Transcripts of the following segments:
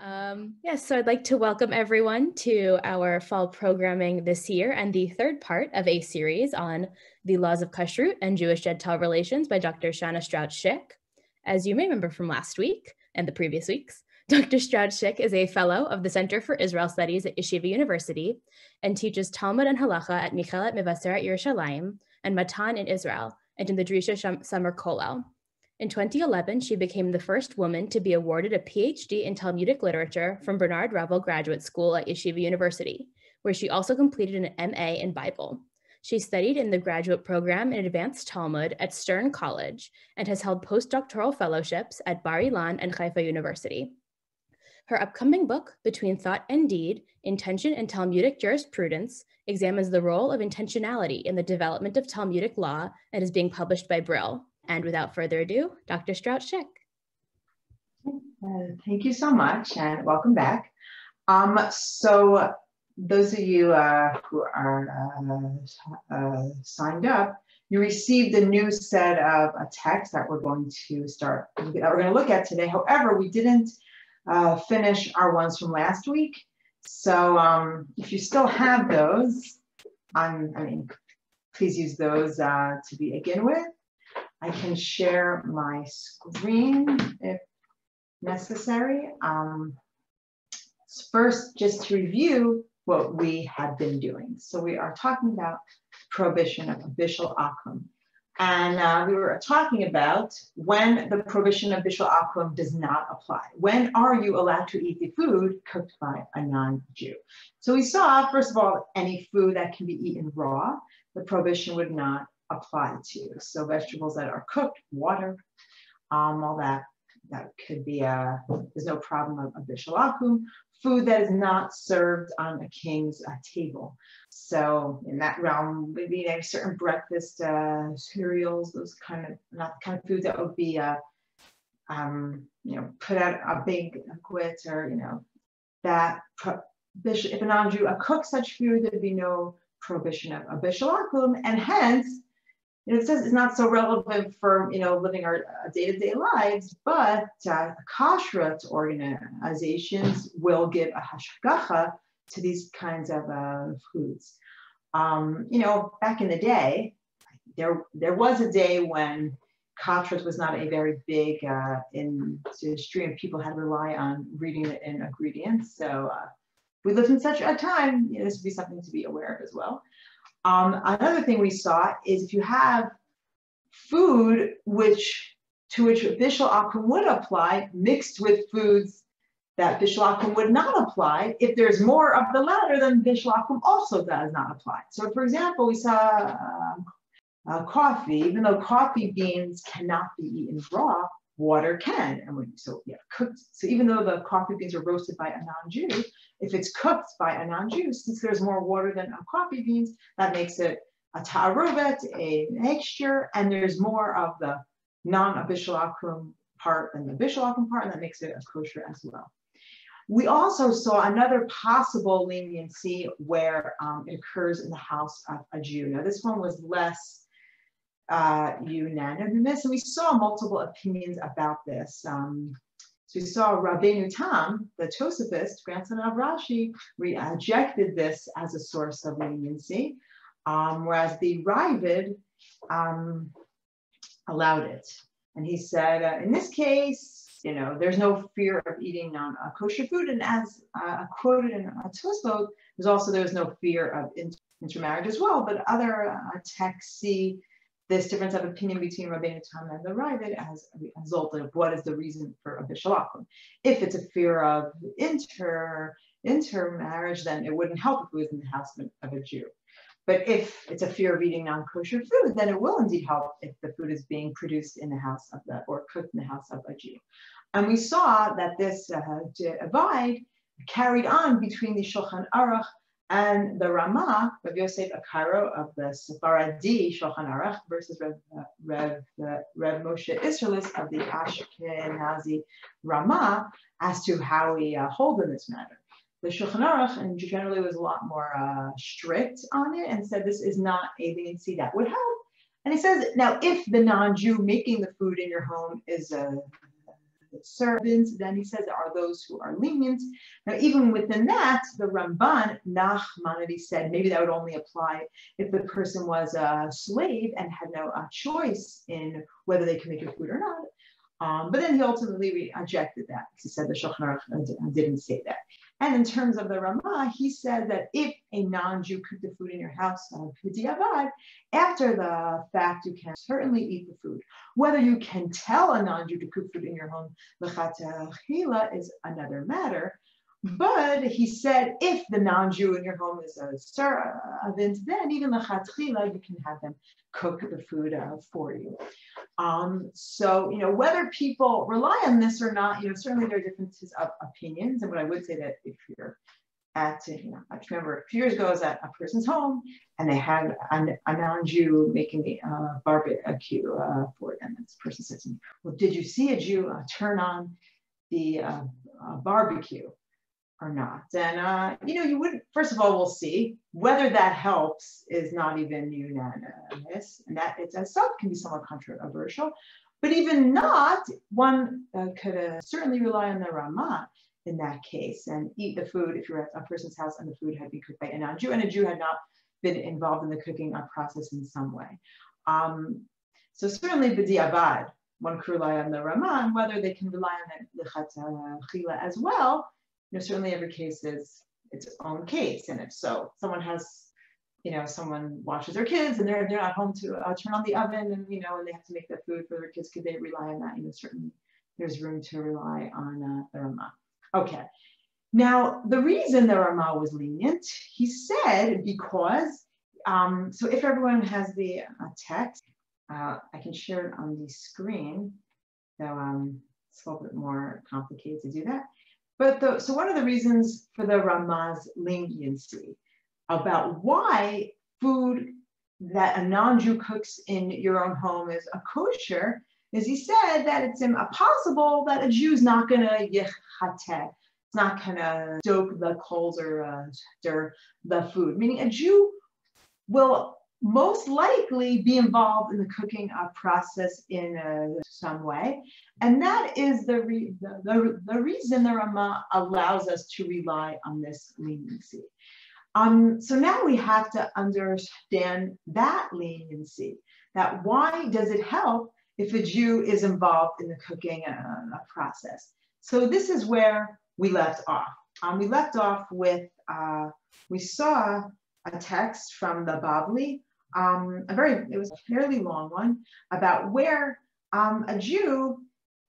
Um, yes, so I'd like to welcome everyone to our fall programming this year and the third part of a series on the laws of kashrut and Jewish Gentile relations by Dr. Shana Strauch Schick. As you may remember from last week and the previous weeks, Dr. Strauch Schick is a fellow of the Center for Israel Studies at Yeshiva University and teaches Talmud and Halacha at Michlelet Mevaseret Yerushalayim and Matan in Israel and in the Drisha Summer Kollel. In 2011, she became the first woman to be awarded a PhD in Talmudic literature from Bernard Revel Graduate School at Yeshiva University, where she also completed an MA in Bible. She studied in the graduate program in advanced Talmud at Stern College and has held postdoctoral fellowships at Bar Ilan and Haifa University. Her upcoming book, Between Thought and Deed Intention and Talmudic Jurisprudence, examines the role of intentionality in the development of Talmudic law and is being published by Brill. And without further ado, Dr. Strauch Schick. Uh, thank you so much and welcome back. Um, so those of you uh, who are uh, uh signed up, you received a new set of a text that we're going to start, that we're going to look at today. However, we didn't uh, finish our ones from last week. So um, if you still have those, I'm, I mean, please use those uh, to begin with. I can share my screen if necessary. Um, first, just to review what we have been doing. So we are talking about prohibition of bishul akum. And uh, we were talking about when the prohibition of bishul akum does not apply. When are you allowed to eat the food cooked by a non-Jew? So we saw, first of all, any food that can be eaten raw, the prohibition would not apply to. So vegetables that are cooked, water, um, all that, that could be a, there's no problem of, of bishul akum. Food that is not served on a king's uh, table. So in that realm, maybe a certain breakfast uh, cereals, those kind of, not kind of food that would be, uh, um, you know, put out a big quit or, you know, that if a non-Jew cook such food, there'd be no prohibition of a bishul akum, and hence you know, it says it's not so relevant for, you know, living our uh, day-to-day lives, but uh, kashrut organizations will give a hashgacha to these kinds of uh, foods. Um, you know, back in the day, there, there was a day when kashrut was not a very big uh, industry and people had to rely on reading the ingredients. So uh, we lived in such a time, you know, this would be something to be aware of as well. Um, another thing we saw is if you have food which to which bishul akum would apply mixed with foods that bishul akum would not apply, if there's more of the latter, then bishul akum also does not apply. So for example, we saw uh, uh, coffee, even though coffee beans cannot be eaten raw, water can. And when, so yeah, cooked. So even though the coffee beans are roasted by a non-Jew, if it's cooked by a non-Jew, since there's more water than coffee beans, that makes it a ta'aruvet, a mixture, and there's more of the non-bishul akum part than the bishul akum part, and that makes it a kosher as well. We also saw another possible leniency where um, it occurs in the house of a Jew. Now, this one was less uh, unanimous. And we saw multiple opinions about this. Um, so we saw Rabbeinu Tam, the Tosafist, grandson of Rashi, rejected this as a source of leniency, um, whereas the Raavad um, allowed it. And he said, uh, in this case, you know, there's no fear of eating non-kosher food. And as uh, quoted in a Tosfot, there's also, there's no fear of intermarriage as well. But other uh, texts see this difference of opinion between Rabbeinu Tam and the Raavad as a result of what is the reason for a bishul akum. If it's a fear of inter intermarriage, then it wouldn't help if it was in the house of a Jew. But if it's a fear of eating non-kosher food, then it will indeed help if the food is being produced in the house of the or cooked in the house of a Jew. And we saw that this uh, divide carried on between the Shulchan Aruch and the Rama, Rav Yosef Akaro of the Sephardi Shulchan Aruch versus Rev, uh, Rev, uh, Rev Moshe Isserles of the Ashkenazi Rama as to how we uh, hold in this matter. The Shulchan Aruch and generally was a lot more uh, strict on it and said this is not a leniency that would help. And he says, now if the non-Jew making the food in your home is a the servants. Then he says are those who are lenient. Now, even within that, the Ramban, Nachmanides said maybe that would only apply if the person was a slave and had no uh, choice in whether they could make a food or not. Um, but then he ultimately rejected that because he said the Shulchan Aruch didn't say that. And in terms of the Ramah, he said that if a non-Jew cooked the food in your house uh, on b'diavad, after the fact, you can certainly eat the food. Whether you can tell a non-Jew to cook food in your home, l'chatachila, is another matter. Hmm. But he said, if the non-Jew in your home is a servant, uh, then even the chatchila, you can have them cook the food uh, for you. Um, so, you know, whether people rely on this or not, you know, certainly there are differences of opinions. And what I would say that if you're at, you know, I remember a few years ago I was at a person's home and they had a, a non-Jew making the uh, barbecue uh, for them. And this person says, to me, well, did you see a Jew uh, turn on the uh, uh, barbecue? Or not. And, uh, you know, you would, first of all, we'll see whether that helps is not even unanimous. And that itself can be somewhat controversial. But even not, one uh, could uh, certainly rely on the Ramah in that case and eat the food if you're at a person's house and the food had been cooked by a non-Jew and a Jew had not been involved in the cooking process in some way. Um, so certainly b'diavad, one could rely on the Ramah and whether they can rely on the chila as well, know, certainly every case is its own case. And if so, someone has, you know, someone watches their kids and they're, they're not home to uh, turn on the oven and, you know, and they have to make the food for their kids, could they rely on that? You know, certainly there's room to rely on uh, the Ramah. Okay. Now, the reason the Ramah was lenient, he said because, um, so if everyone has the uh, text, uh, I can share it on the screen. So um, it's a little bit more complicated to do that. But the, so one of the reasons for the Ramah's leniency about why food that a non-Jew cooks in your own home is a kosher is he said that it's impossible that a Jew's not gonna yechateh, it's not gonna stoke the coals or uh, stir the food. Meaning a Jew will most likely be involved in the cooking uh, process in uh, some way. And that is the, re the, the, the, reason the Rama allows us to rely on this leniency. Um, so now we have to understand that leniency, that why does it help if a Jew is involved in the cooking uh, process? So this is where we left off. Um, we left off with, uh, we saw a text from the Bavli um, a very, it was a fairly long one about where um, a Jew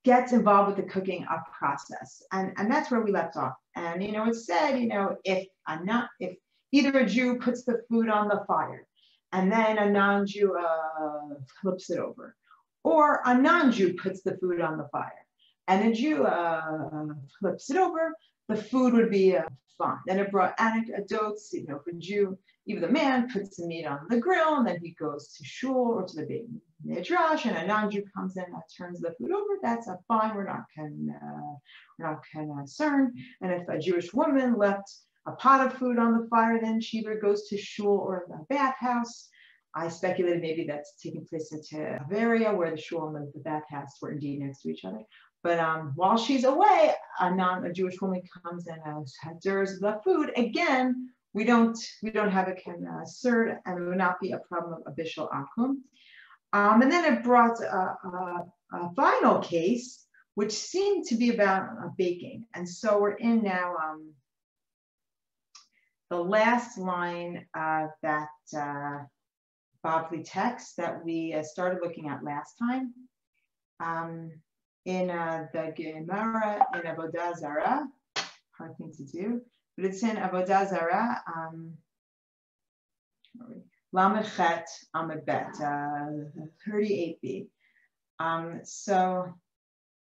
gets involved with the cooking up process. And, and that's where we left off. And, you know, it said, you know, if I'm not, if either a Jew puts the food on the fire and then a non-Jew uh, flips it over, or a non-Jew puts the food on the fire and a Jew uh, flips it over, the food would be uh, fine. Then it brought anecdotes, you know, for Jew, even the man puts the meat on the grill and then he goes to shul or to the beit midrash and a non-Jew comes in and turns the food over. That's a fine. We're not con, uh, we're not concerned. And if a Jewish woman left a pot of food on the fire, then she either goes to shul or the bathhouse. I speculated maybe that's taking place in Bavaria where the shul and the bathhouse were indeed next to each other. But um, while she's away, a non a Jewish woman comes and uh, stirs the food again we don't we don't have a concert and it would not be a problem of abishal akum. Um, and then it brought a, a, a, final case, which seemed to be about uh, baking. And so we're in now um, the last line of that uh, Bavli text that we uh, started looking at last time. Um, in uh, the Gemara in Avodah Zarah, hard thing to do but it's in Avodah Zarah, um, Lamechet Amid Bet, uh, 38b. Um, so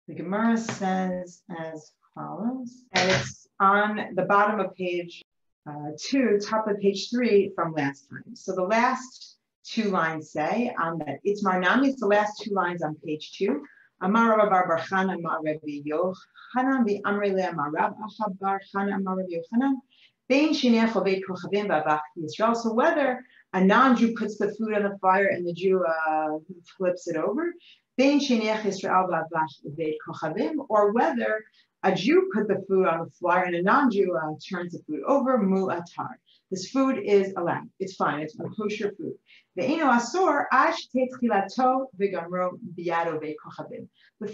the Gemara says as follows, and it's on the bottom of page uh, two, top of page three from last time. So the last two lines say um, that it's Marnami, it's the last two lines on page two. Amar Rav Bar Chana Amar Rabbi Yochanan v'Amri Le Amar Rav Acha Bar Chana Amar Rabbi Yochanan Bein Shinei Chovei Kochavim B'Avach Yisrael. So whether a non-Jew puts the food on the fire and the Jew uh, flips it over, or whether a Jew put the food on the floor and a non-Jew uh, turns the food over, mu'atar. This food is allowed. It's fine. It's a kosher food. The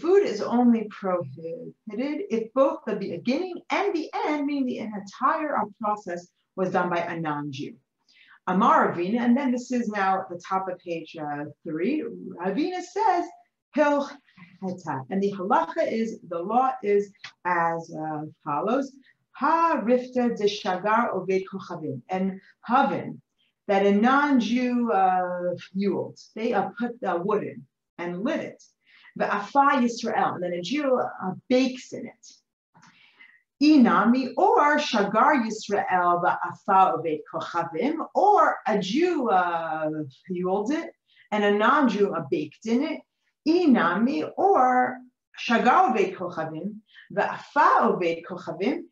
food is only prohibited if both the beginning and the end, meaning the entire process, was done by a non-Jew. Amar Ravina, and then this is now at the top of page uh, three. Ravina says, and the halacha is, the law is as uh, follows. Ha rifta de shagar oved kochavim. And havin, that a non-Jew uh, fueled, they uh, put the wood in and lit it. The afa Yisrael, and then a Jew uh, bakes in it. Inami, or Shagar Yisrael Ba'afa Oved Kochavim, or a Jew uh, fueled it and a non-Jew uh, baked in it. Inami, or Shagar Oved Kochavim, Ba'afa Oved Kochavim,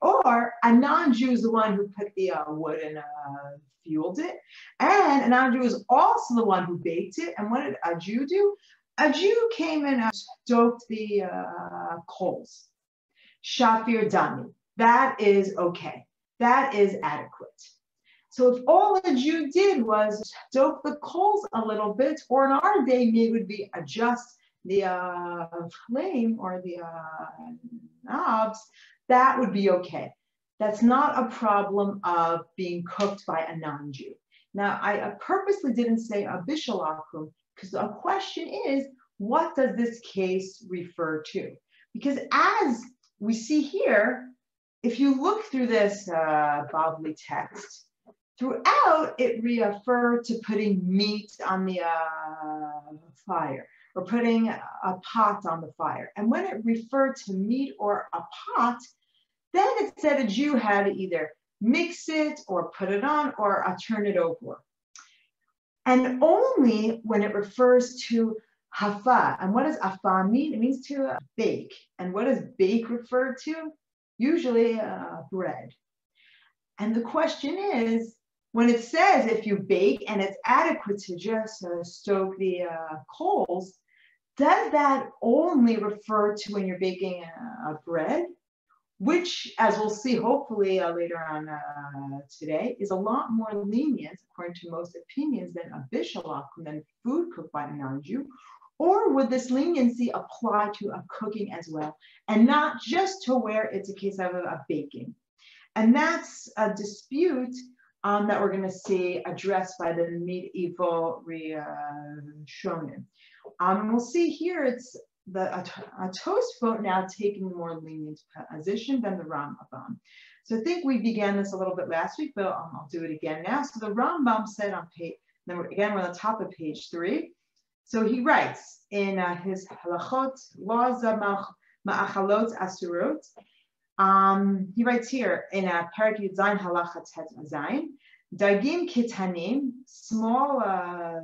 or a non-Jew is the one who put the uh, wood and uh, fueled it, and a non-Jew is also the one who baked it. And what did a Jew do? A Jew came and stoked the uh, coals. Shafir dami. That is okay. That is adequate. So if all a Jew did was stoke the coals a little bit, or in our day, maybe would be adjust the uh, flame or the uh, knobs, that would be okay. That's not a problem of being cooked by a non-Jew. Now, I purposely didn't say a bishul akum because the question is, what does this case refer to? Because as we see here, if you look through this uh, Bavli text, throughout it referred to putting meat on the uh, fire or putting a pot on the fire. And when it referred to meat or a pot, then it said a Jew had to either mix it or put it on or uh, turn it over. And only when it refers to hafa. And what does afa mean? It means to bake. And what does bake refer to? Usually uh, bread. And the question is, when it says if you bake and it's adequate to just uh, stoke the uh, coals, does that only refer to when you're baking a, a bread? which, as we'll see hopefully uh, later on uh, today, is a lot more lenient, according to most opinions, than a bishalach, than food cooked by a non-Jew? Or would this leniency apply to a cooking as well, and not just to where it's a case of a, a baking? And that's a dispute um, that we're going to see addressed by the medieval Rishonim. Um, we'll see here it's the a, a vote now taking a more lenient position than the Rambam. So I think we began this a little bit last week, but um, I'll do it again now. So the Rambam said on page, then we're, again, we're on the top of page three. So he writes in uh, his halachot, laws ma'achalot asurot. Um, he writes here in a uh, parak Zayin halachat zayin, Dagim kitanim, small uh,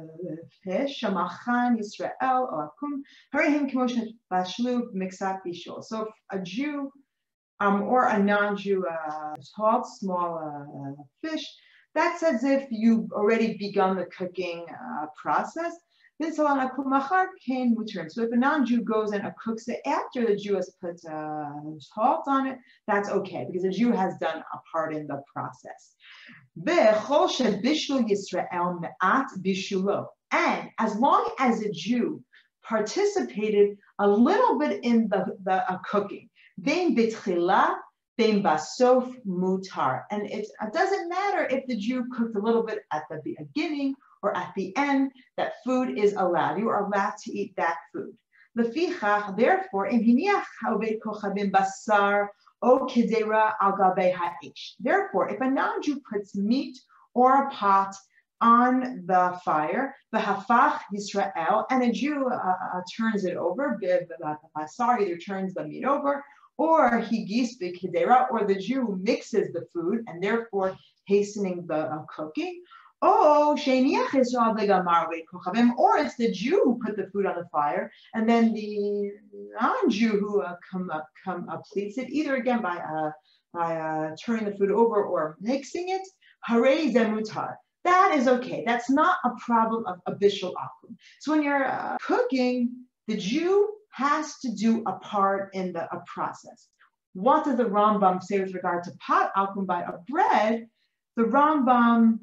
fish, shamachan Yisrael or akum, harihim kimosh bashlu mixat bishul. So a Jew um, or a non-Jew uh, small uh, fish, that's as if you've already begun the cooking uh, process. Then return. So if a non-Jew goes and cooks it after the Jew has put uh, salt on it, that's okay because the Jew has done a part in the process. And as long as a Jew participated a little bit in the, the uh, cooking, bein bitchila, mutar. And it doesn't matter if the Jew cooked a little bit at the beginning or at the end, that food is allowed. You are allowed to eat that food. Therefore. Therefore, if a non-Jew puts meat or a pot on the fire, the hafach Yisrael, and a Jew uh, uh, turns it over, basar either turns the meat over, or he gives the kedera, or the Jew mixes the food and therefore hastening the uh, cooking, or it's the Jew who put the food on the fire, and then the non-Jew who uh, come up come pleats it either again by uh, by uh, turning the food over or mixing it. Hare zemutar. that is okay. That's not a problem of a bishul akum. So when you're uh, cooking, the Jew has to do a part in the a process. What does the Rambam say with regard to pat akum by a bread? The Rambam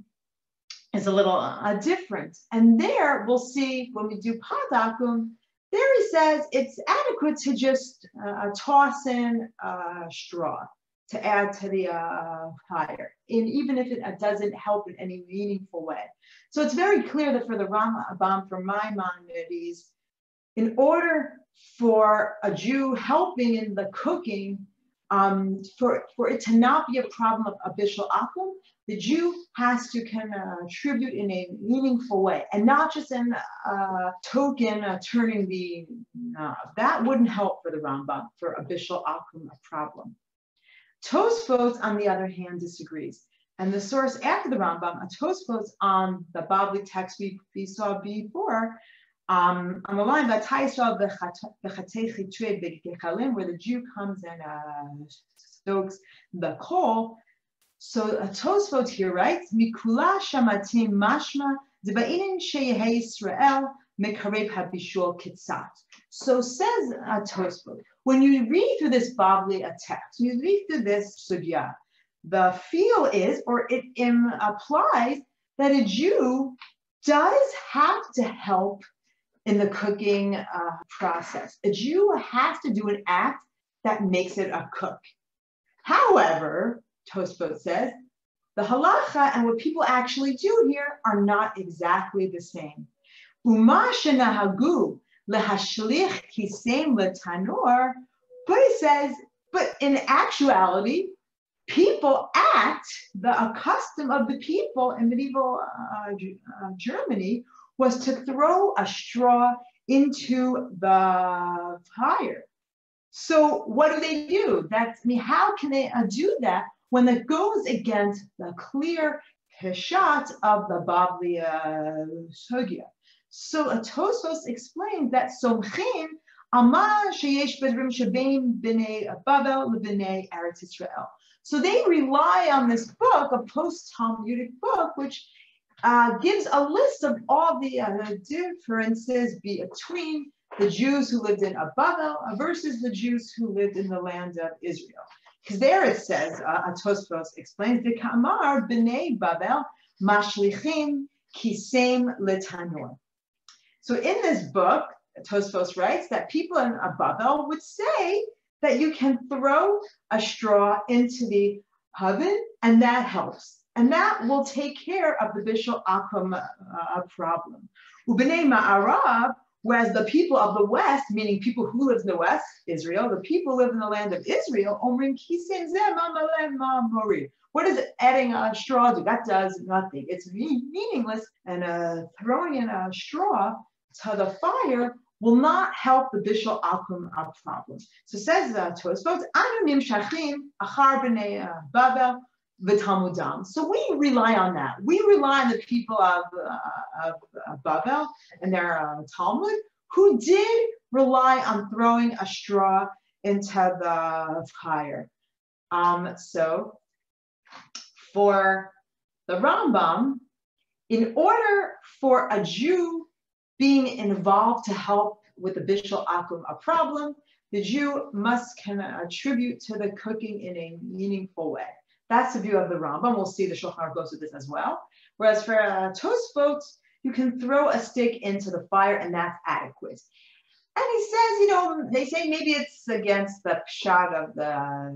is a little uh, different. And there we'll see when we do pat akum, there he says it's adequate to just uh, toss in straw to add to the uh, fire, and even if it uh, doesn't help in any meaningful way. So it's very clear that for the Rama Rambam, for my Maimonides, in order for a Jew helping in the cooking, um, for, for it to not be a problem of abishal akum, the Jew has to contribute in a meaningful way and not just in a token uh, turning the. That wouldn't help for the Rambam for abishal akum a problem. Tosfos, on the other hand, disagrees. And the source after the Rambam, a Tosfos on the Bavli text we, we saw before, um, on the line that Taisha of the Chatechitwe, where the Jew comes and uh, stokes the coal. So a Tosfot here writes, Mikula shamatim mashma deba'inin sheyehe Israel mekarev habishul kitzat. So says a Tosfot, when you read through this Bavli text, you read through this sugya, the feel is, or it implies that a Jew does have to help in the cooking uh, process. A Jew has to do an act that makes it a cook. However, Tosfot says, the halacha and what people actually do here are not exactly the same. Uma shenahagu lehashlich kisem letanor, but he says, but in actuality, people act, the custom of the people in medieval uh, uh, Germany was to throw a straw into the fire. So what do they do? That's I mean, how can they uh, do that when it goes against the clear peshat of the Bavli uh, Sugya? So a Tosfos explains that Somchim Amar sheyesh bedrim shebein b'nei Babel leb'nei Eretz Israel. So they rely on this book, a post-Talmudic book, which uh, gives a list of all the uh, differences between the Jews who lived in Babel versus the Jews who lived in the land of Israel. Because there it says, uh, Tosfos explains, the Kamar b'nei Babel mashlichim kisem letanor. So in this book, Tosfos writes that people in Babel would say that you can throw a straw into the oven and that helps. And that will take care of the Bishul Akum uh, problem. Ubnei Ma'arab, whereas the people of the West, meaning people who live in the West, Israel, the people who live in the land of Israel, Omrim what does adding a straw do? That does nothing. It's meaningless. And uh, throwing in a straw to the fire will not help the Bishul Akum problem. So says uh, Tosfot, Anu Nimshachim Achar B'nei uh, Babel V'Talmudam. So we rely on that. We rely on the people of, uh, of, of Babel and their uh, Talmud who did rely on throwing a straw into the fire. Um, so for the Rambam, in order for a Jew being involved to help with the Bishul Akum a problem, the Jew must contribute to the cooking in a meaningful way. That's the view of the Rambam. We'll see the Shulchan goes with this as well. Whereas for uh, Tosfot, you can throw a stick into the fire and that's adequate. And he says, you know, they say maybe it's against the pshat of the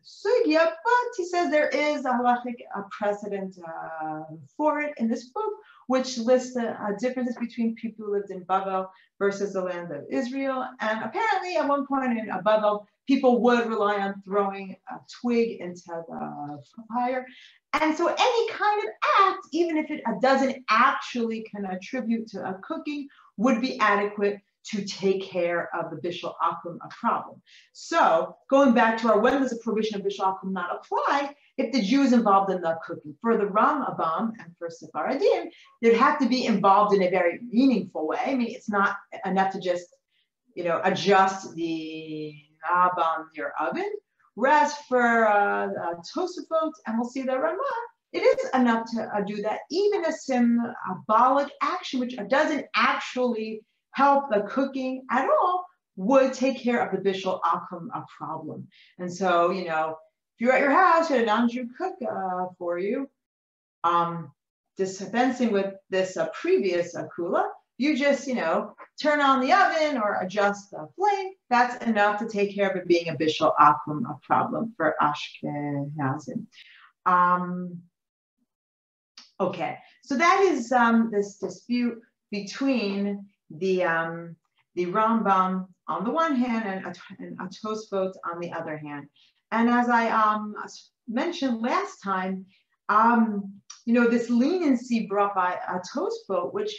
sugya, but he says there is a halachic precedent uh, for it in this book, which lists the uh, differences between people who lived in Babel versus the land of Israel. And apparently, at one point in Babel, people would rely on throwing a twig into the fire. And so, any kind of act, even if it doesn't actually contribute to a cooking, would be adequate to take care of the Bishul Akum problem. So going back to our when does the prohibition of Bishul Akum not apply, if the Jew is involved in the cooking. For the Rambam and for Sephardim, they'd have to be involved in a very meaningful way. I mean, it's not enough to just, you know, adjust the knob on your oven. Whereas for uh, uh, Tosafot, and we'll see the Ramah, it is enough to uh, do that. Even a symbolic action, which doesn't actually help the cooking at all, would take care of the bishul akum problem. And so, you know, if you're at your house, you had a non-Jew cook uh, for you, um, dispensing with this uh, previous uh, kula, you just, you know, turn on the oven or adjust the flame. That's enough to take care of it being a bishul akum a problem for Ashkenazim. Um, okay, so that is um, this dispute between the um, the Rambam on the one hand and, and a Tosfot on the other hand. And as I um, mentioned last time, um, you know, this leniency brought by a Tosfot, which,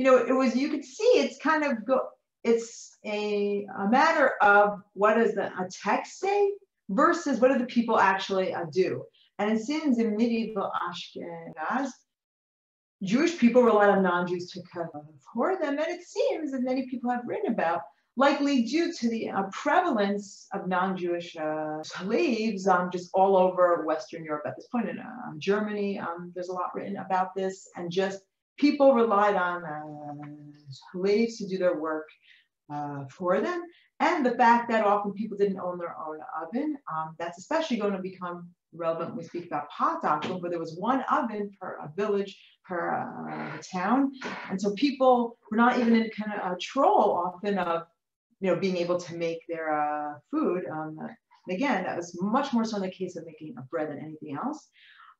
you know, it was, you could see it's kind of go, it's a, a matter of what does the, a text say versus what do the people actually uh, do. And it seems in medieval Ashkenaz, Jewish people relied on non-Jews to cover for them, and it seems, as many people have written about, likely due to the uh, prevalence of non-Jewish uh, slaves um, just all over Western Europe at this point. In uh, Germany, um, there's a lot written about this, and just people relied on uh, slaves to do their work uh, for them. And the fact that often people didn't own their own oven, um, that's especially going to become relevant when we speak about pot doctrine, where there was one oven per a village, per uh, town. And so people were not even in kind of a troll often of, you know, being able to make their uh, food. Um, again, that was much more so in the case of making a bread than anything else.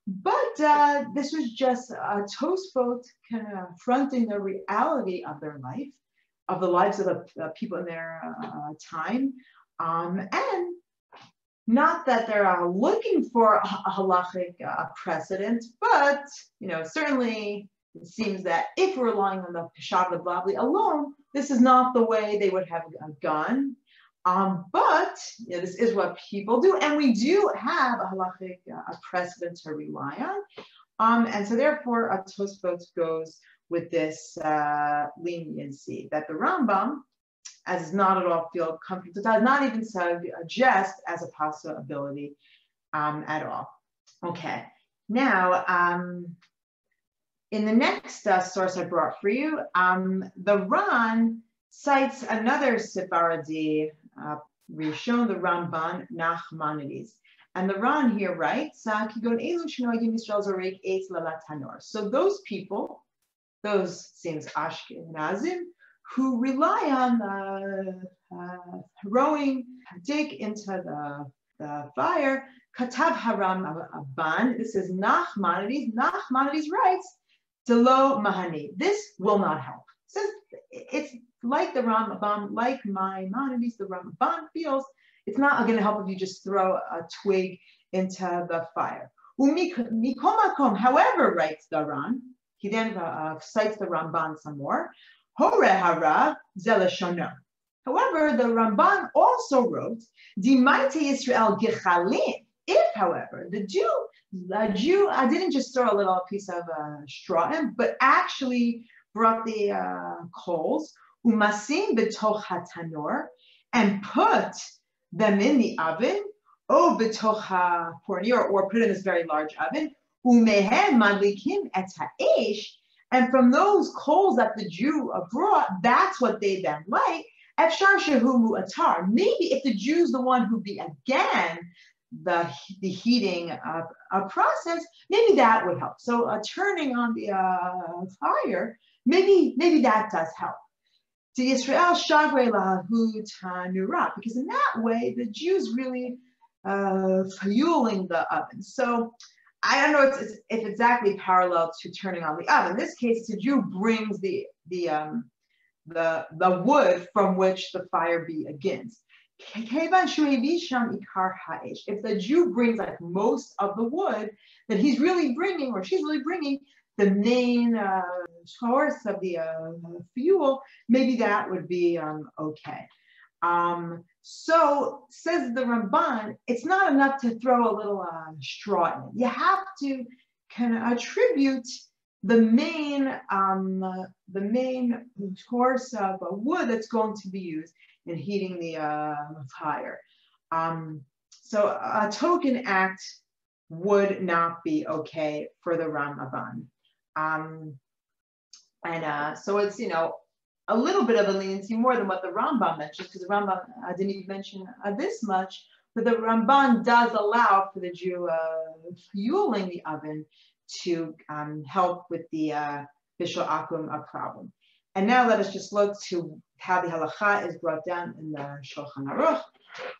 But uh, this was just a Tosfot kind of fronting the reality of their life of the lives of the uh, people in their uh, time. Um, and not that they're uh, looking for a halachic uh, precedent, but you know certainly it seems that if we're relying on the Peshat of Bavli alone, this is not the way they would have gone. Um, but this is what people do, and we do have a halachic uh, precedent to rely on. Um, and so therefore, a Tosfot goes with this uh, leniency that the Rambam, as not at all feel comfortable, does not even suggest as a possibility um, at all. Okay, now um, in the next uh, source I brought for you, um, the Ran cites another Sephardi uh, Rishon, the Ramban Nachmanides. And the Ran here writes, So those people those seems Ashkenazim, who rely on uh, uh, throwing dig into the, the fire. Katav Haram Aban, this is Nachmanides. Nachmanides writes, Delo Mahani. This will not help. So it's like the Rambam, like Maimonides, the Ramban feels it's not going to help if you just throw a twig into the fire. However, writes the Ran, he then uh, cites the Ramban some more. Hore hara zelashono. However, the Ramban also wrote, Dimaite Israel gichalim. If, however, the Jew, the Jew uh, didn't just throw a little piece of uh, straw in, but actually brought the uh, coals, umasim hatanor, and put them in the oven, ha-porni, or put in this very large oven, Umehem madlikim et ha'esh, and from those coals that the Jew brought, that's what they then light. Efshar shehumu atar. Maybe if the Jew's the one who began the, the heating uh, uh, process, maybe that would help. So uh, turning on the uh, fire, maybe maybe that does help. To Israel shagre lahu tanura, because in that way the Jews really uh, fueling the oven. So I don't know if it's, if exactly parallel to turning on the oven. In this case, the Jew brings the the um, the the wood from which the fire be begins. If the Jew brings like most of the wood, then he's really bringing, or she's really bringing, the main uh, source of the uh, fuel. Maybe that would be um, okay. Um, so says the Ramban, it's not enough to throw a little uh, straw in. it. You have to of attribute the main um, the main source of uh, wood that's going to be used in heating the uh, fire. Um, so a token act would not be okay for the Ramban. Um, and uh, so it's, you know, a little bit of a leniency more than what the Rambam mentions, because the Rambam uh, didn't even mention uh, this much, but the Ramban does allow for the Jew uh, fueling the oven to um, help with the uh, Bishul Akum problem. And now let us just look to how the halacha is brought down in the Shulchan Aruch.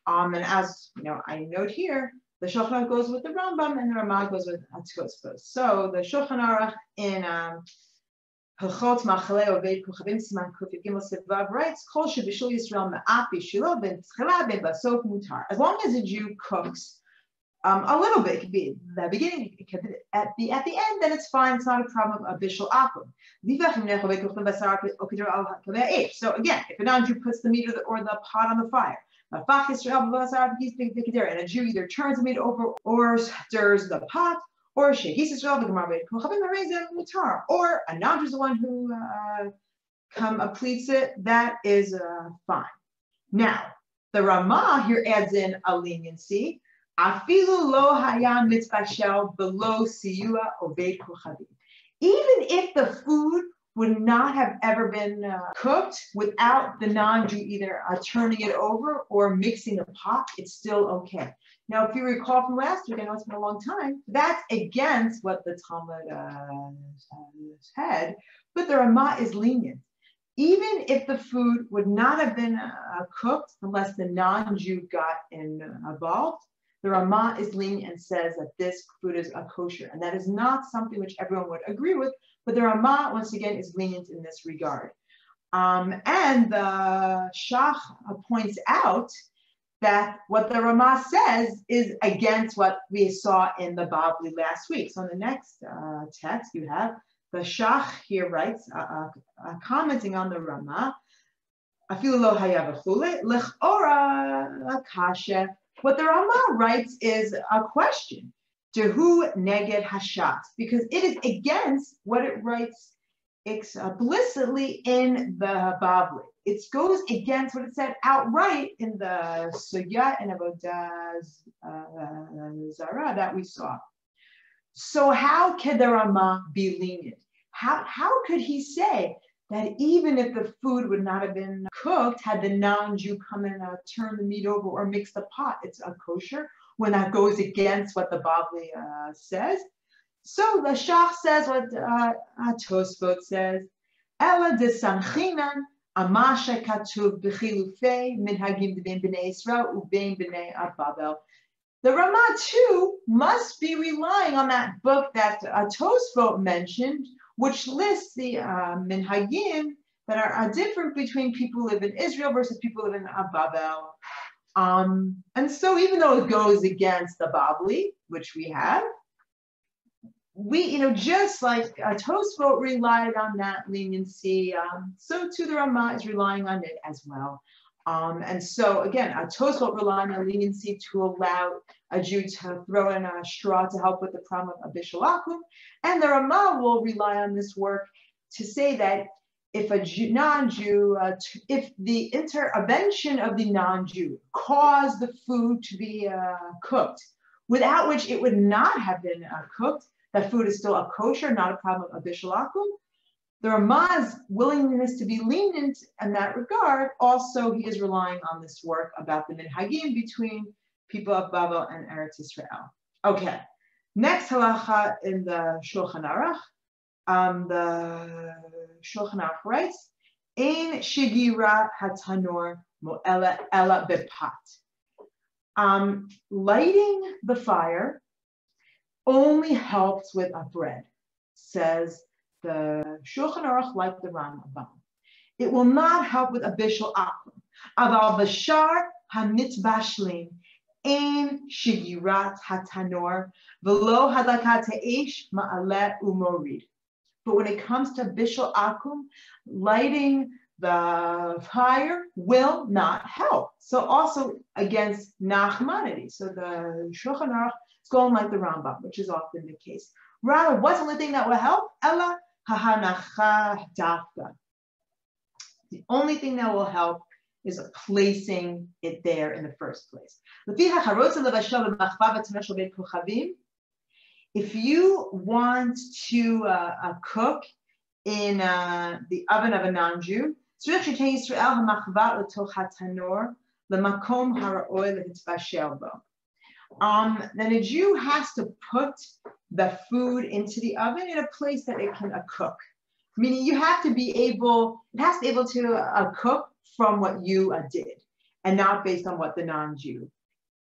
Um, and as you know, I note here, the Shulchan goes with the Rambam and the Ramah goes with Tosfos. So the Shulchan Aruch in um, Kuf Gimel Sevav writes, Kol Shebishul Yisrael Me'at Bishilo Ben Tzchela Ben Basov Mutar. As long as a Jew cooks um, a little bit, it could be the beginning, it could be at the at the end, then it's fine. It's not a problem of bishul akum. So again, if a non-Jew puts the meat or the, or the pot on the fire, and a Jew either turns the meat over or stirs the pot, or or a is the one who uh, completes it. That is uh, fine. Now the Ramah here adds in a leniency Afilu lo haya mitzvashel below siyua oved kuchavim. Even if the food would not have ever been uh, cooked without the non-Jew either uh, turning it over or mixing the pot, it's still okay. Now, if you recall from last week, I know it's been a long time, that's against what the Talmud uh, said, but the Ramah is lenient. Even if the food would not have been uh, cooked unless the non-Jew got involved, the Ramah is lenient and says that this food is a kosher, and that is not something which everyone would agree with, but the Ramah, once again, is lenient in this regard. Um, and the Shach points out that what the Rama says is against what we saw in the Babli last week. So in the next uh, text you have, the Shach here writes, uh, uh, uh, commenting on the Rama, what the Rama writes is a question to who neged hashat, because it is against what it writes explicitly uh, in the Babli. It goes against what it said outright in the Sugya and Avodah uh, Zara that we saw. So how can the Rama be lenient? How, how could he say that even if the food would not have been cooked, had the non-Jew come and uh, turn the meat over or mix the pot, it's kosher when that goes against what the Babli uh, says. So the Shach says what uh, Tosfot says, Ella de Sanchinan, The Ramah too must be relying on that book that Tosfot mentioned, which lists the uh, minhagim that are, are, different between people who live in Israel versus people who live in Babel. Um, and so even though it goes against the Babli, which we have, we, you know, just like a Tosfot relied on that leniency, um, so too the Ramah is relying on it as well. Um, and so again, a Tosfot relying on leniency to allow a Jew to throw in a straw to help with the problem of Bishul Akum. And the Ramah will rely on this work to say that if a non-Jew, uh, if the intervention of the non-Jew caused the food to be uh, cooked, without which it would not have been uh, cooked, that food is still a kosher, not a problem of Bishul Akum, the Ramah's willingness to be lenient in that regard, also he is relying on this work about the minhagim between people of Babel and Eretz Israel. Okay, next halacha in the Shulchan Aruch, um, the Shulchan Aruch writes, Ein shigira hatanor mo'ela ela bepat. Um, lighting the fire only helps with a bread, says the Shulchan Aruch like the Rambam. It will not help with a bishul akum. Aval bashar hamitzbashlim ein shigirat hatanor velo hadakat eish ma'alet umorid. But when it comes to bishul akum, lighting the fire will not help. So also against Nachmanides. So the Shulchan Aruch is like the Rambam, which is often the case. Rather, what's the only thing that will help? Ella the only thing that will help is placing it there in the first place. if you want to uh, uh, cook in uh, the oven of a non-Jew, um, then a Jew has to put the food into the oven in a place that it can uh, cook. Meaning you have to be able, it has to be able to uh, cook from what you uh, did and not based on what the non-Jew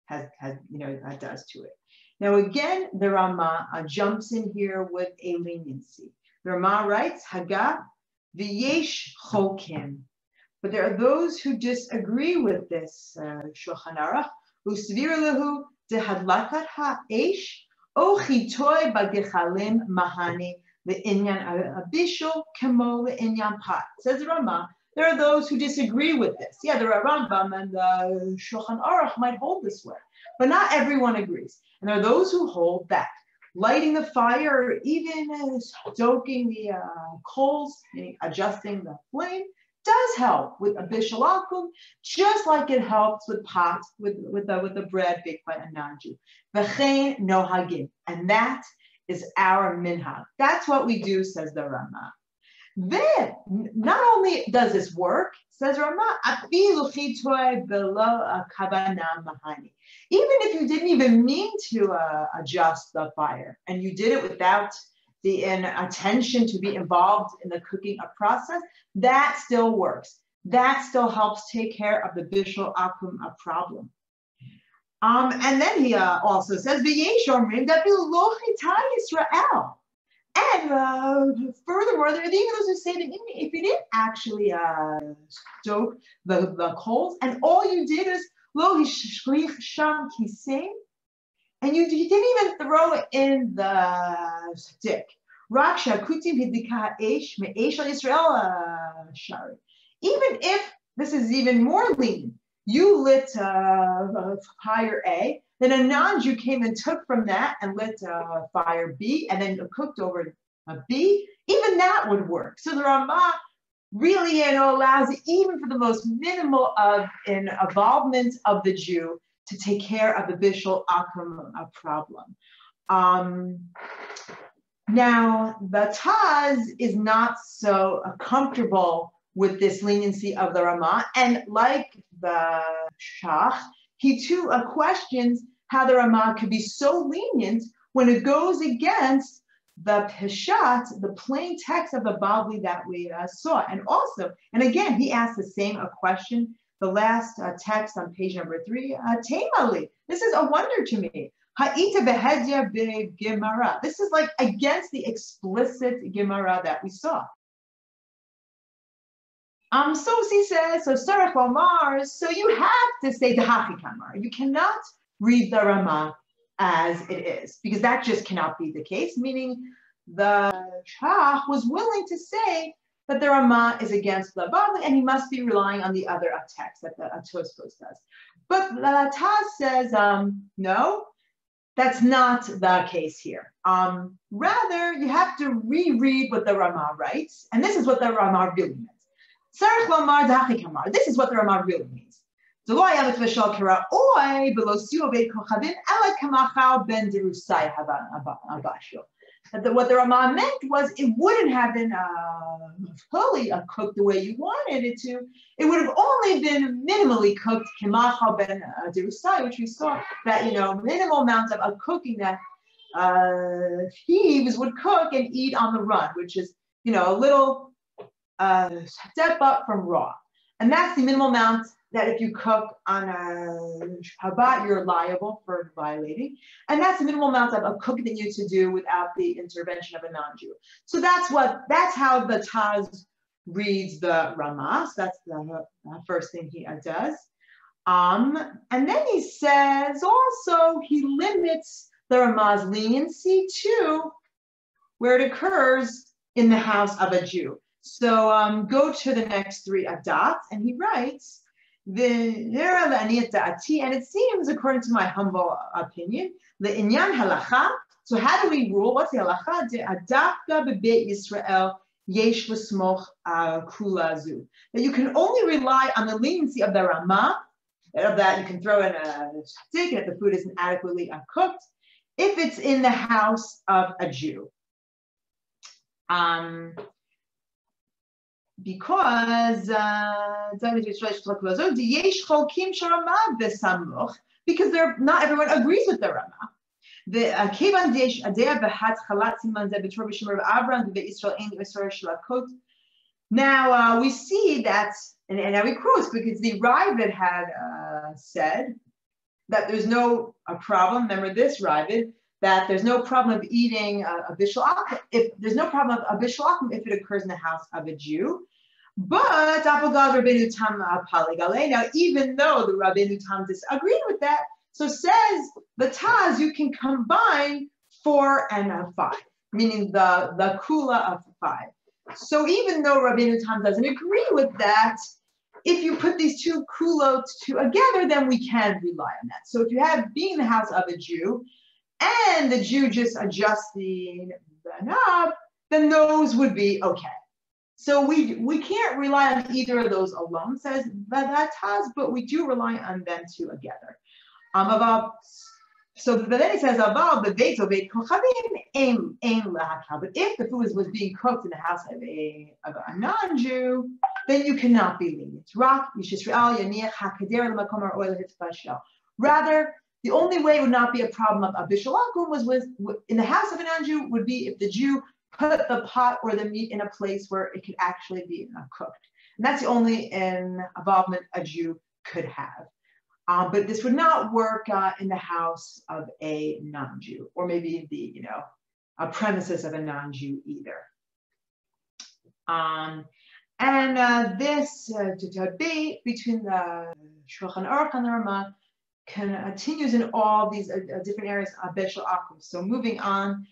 has, has you know, uh, does to it. Now again, the Rama uh, jumps in here with a leniency. The Rama writes, Haga v'yesh chokim. But there are those who disagree with this uh, Shulchan Aruch. Usvir lehu dehadlakat ha'esh o chitoy bagechalim mahani le'inyan abishul kemo le'inyan pat. Says Rama, there are those who disagree with this. Yeah, the Rambam and the Shulchan Aruch might hold this way, but not everyone agrees. And there are those who hold that lighting the fire, or even stoking the uh, coals, adjusting the flame, does help with a bishul akum, just like it helps with pot, with, with, the, with the bread baked by a non-Jew. V'chein nohagim. And that is our minhag. That's what we do, says the Rama. Then, not only does this work, says Rama, even if you didn't even mean to uh, adjust the fire and you did it without the attention to be involved in the cooking process, that still works. That still helps take care of the bishul akum a problem. Um, and then he uh, also says, Israel. And uh, furthermore, there are even those who say that if you didn't actually uh, stoke the, the coals, and all you did is lo sham kising, and you, you didn't even throw in the stick. Raksha kutim esh me'esh Israel uh, shari. Even if this is even more lean, you lit uh, fire A, then a non-Jew came and took from that and lit uh, fire B and then cooked over a B, even that would work. So the Ramah really you know, allows even for the most minimal of in involvement of the Jew to take care of the Bishul Akum problem. Um, now, the Taz is not so comfortable with this leniency of the Rama, and like the Shach, he too uh, questions how the Rama could be so lenient when it goes against the Peshat, the plain text of the Bavli that we uh, saw. And also, and again, he asks the same a question, the last uh, text on page number three, uh, Tamali. This is a wonder to me. Ha'ita behedya Gemara. This is like against the explicit Gemara that we saw. Um, so he says, so Sarach Mars, so you have to say the Hachikamar. You cannot read the Rama as it is, because that just cannot be the case, meaning the Shach was willing to say that the Rama is against the Bavli and he must be relying on the other text that the Tosfos does. But the Taz says, um, no, that's not the case here. Um, rather, you have to reread what the Rama writes, and this is what the Rama really means. This is what the Rama really means. That what the Ramah meant was it wouldn't have been uh, fully uh, cooked the way you wanted it to. It would have only been minimally cooked, kemacha ben uh, derusai, which we saw that you know minimal amounts of, of cooking that uh, thieves would cook and eat on the run, which is you know a little uh, step up from raw. And that's the minimal amount that if you cook on a Shabbat, you're liable for violating. And that's the minimal amount of, of cooking that you need to do without the intervention of a non-Jew. So that's what, that's how the Taz reads the Ramah. So that's the uh, first thing he uh, does. Um, and then he says also he limits the Ramah's leniency to where it occurs in the house of a Jew. So um, go to the next three dots, and he writes, and it seems, according to my humble opinion, the inyan halacha. So how do we rule? What's the halacha? Adafka bebeit Yisrael yesh l'smoch kulazu. That you can only rely on the leniency of the Ramah. Of that, you can throw in a stick, if the food isn't adequately cooked, if it's in the house of a Jew. Um, because uh, because they're not everyone agrees with the Rama. The uh, kevan desh adea behat chalat siman Avram ve'Israel ein Yisrael shlakot. Now uh, we see that, and, and now he quotes because the Raavad had uh, said that there's no a problem. Remember this Raavad that there's no problem of eating a, a bishul if there's no problem of a bishul if it occurs in the house of a Jew. But. Now, even though the Rabbeinu Tam disagreed with that, so says the Taz you can combine four and a five, meaning the the kula of five. So even though Rabbeinu Tam doesn't agree with that, if you put these two kulot together, then we can rely on that. So if you have being in the house of a Jew, and the Jew just adjusting the knob, then those would be okay. So we we can't rely on either of those alone, says Vadataz, but we do rely on them two together. Um, about so then he says about the date of aim But if the food was being cooked in the house of a of a non-Jew, then you cannot be lenient. Rather, the only way it would not be a problem of abishal was with in the house of an non-Jew would be if the Jew put the pot or the meat in a place where it could actually be cooked. And that's the only involvement a Jew could have. Uh, but this would not work uh, in the house of a non-Jew, or maybe the you know a premises of a non-Jew either. Um, and uh, this uh, debate between the Shulchan Aruch and the Rama continues in all these uh, uh, different areas of Bishul Akum. So moving on,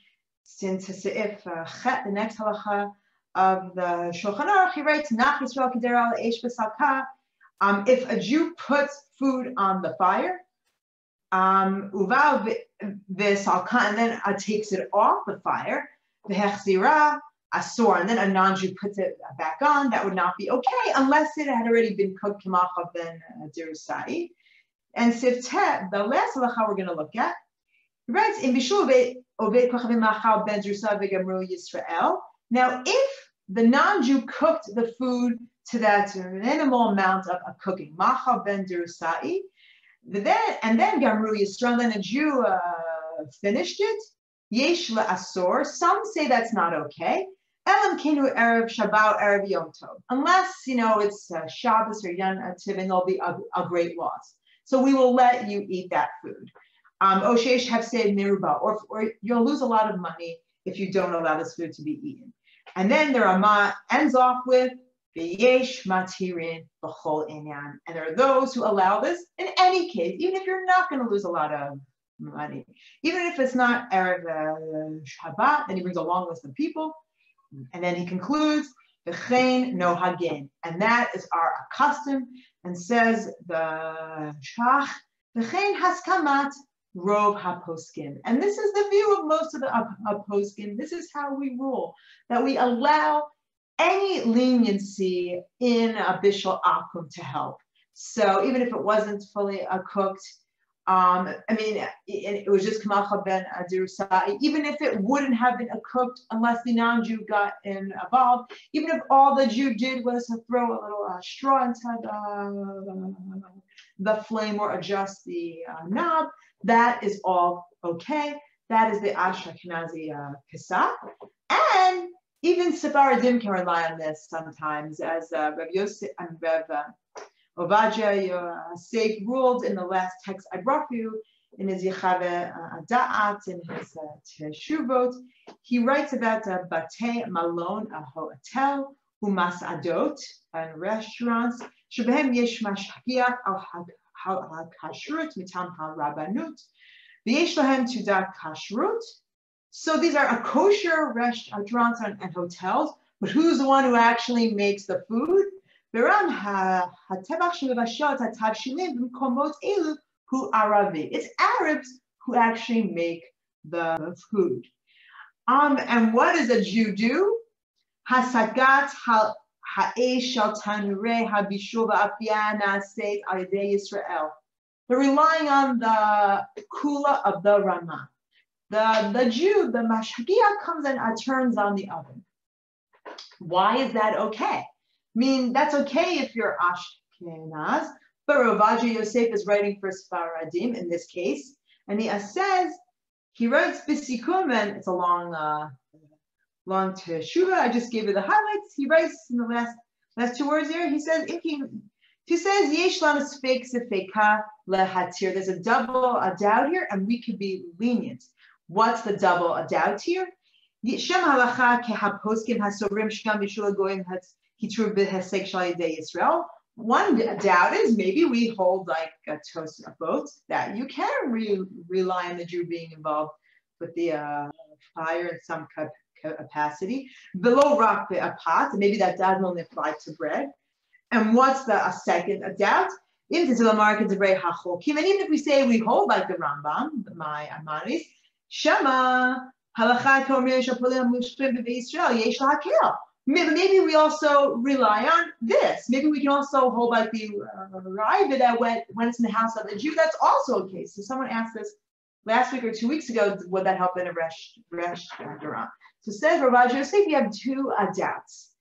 since Seif Chet, the next halacha of the Shulchan Aruch, he writes, Nach Yisrael Kedera Eish um, if a Jew puts food on the fire, um, uval v'salkan, and then uh, takes it off the fire, v'hechzira asor, and then a non-Jew puts it back on, that would not be okay unless it had already been cooked kamacha ben uh, dirusai. And siftet, the last halacha we're going to look at, writes in machal ben Yisrael. Now, if the non-Jew cooked the food to that minimal amount of, of cooking. Macha ben dirusai. Then, and then Gamru Yisrael, then a Jew uh, finished it. Yesh asor. Some say that's not okay. Elam kinu erev Shabbat erev Yom Tov. Unless you know it's uh, Shabbos or Yom Tiv, and there'll be a, a, great loss. So we will let you eat that food. Um, Oshesh have said miruba, or, or you'll lose a lot of money if you don't allow this food to be eaten. And then the Rama ends off with V'yesh matirin b'chol inyan. And there are those who allow this in any case, even if you're not going to lose a lot of money. Even if it's not Erev Shabbat, then he brings a long list of people. And then he concludes, Nohagin. And that is our custom. And says the Shach, V'chein haskamat rov haposkin. And this is the view of most of the haposkin. This is how we rule, that we allow any leniency in a bishul akum to help. So even if it wasn't fully uh, cooked, um, I mean, it, it, was just kamacha ben adirusai. Even if it wouldn't have been cooked unless the non-Jew got involved, even if all the Jew did was to throw a little uh, straw into the, the flame or adjust the uh, knob, that is all okay. That is the Ashkenazi uh, kisa. And even Sephardim can rely on this sometimes, as uh, Rev Yosef and Rev uh, Ovadia Seik ruled in the last text I brought for you in his Yechave uh, Da'at, in his uh, Teshuvot. He writes about a bate malon, a hotel, humas adot, and restaurants, shebehem yesh mashkiach al kashrut mitam harabanut, v'yesh lahem tudat kashrut. So these are a kosher restaurants and hotels, but who's the one who actually makes the food? It's Arabs who actually make the food. Um, and what does a Jew do? Hasagat ha'esh shal tanurei habishul va'afiyana says Israel. They're relying on the kula of the Ramah the, the Jew, the mashgiach comes and turns on the oven. Why is that okay? Mean, that's okay if you're Ashkenaz, but Ravaja Yosef is writing for Sfaradim in this case, and he says, he writes Bisikum, and it's a long, uh, long teshuva. I just gave you the highlights. He writes in the last last two words here. He says, if he, says, Yesh fake sefeka lehatir. There's a double a doubt here, and we could be lenient. What's the double a doubt here? Hitru b'hesek shalidei Yisrael. One doubt is maybe we hold like a toast of both that you can re- rely on the Jew being involved with the uh, fire in some capacity. Below rock a pot, maybe that doesn't only apply to bread. And what's the a second a doubt? And even if we say we hold like the Rambam, my Amaris, Shema Halacha, Maybe, maybe we also rely on this. Maybe we can also hold like the uh, that when, when it's in the house of the Jew, that's also a case. So someone asked us last week or two weeks ago, would that help in a restaurant? So says Rav Yosef, you have two uh, doubts.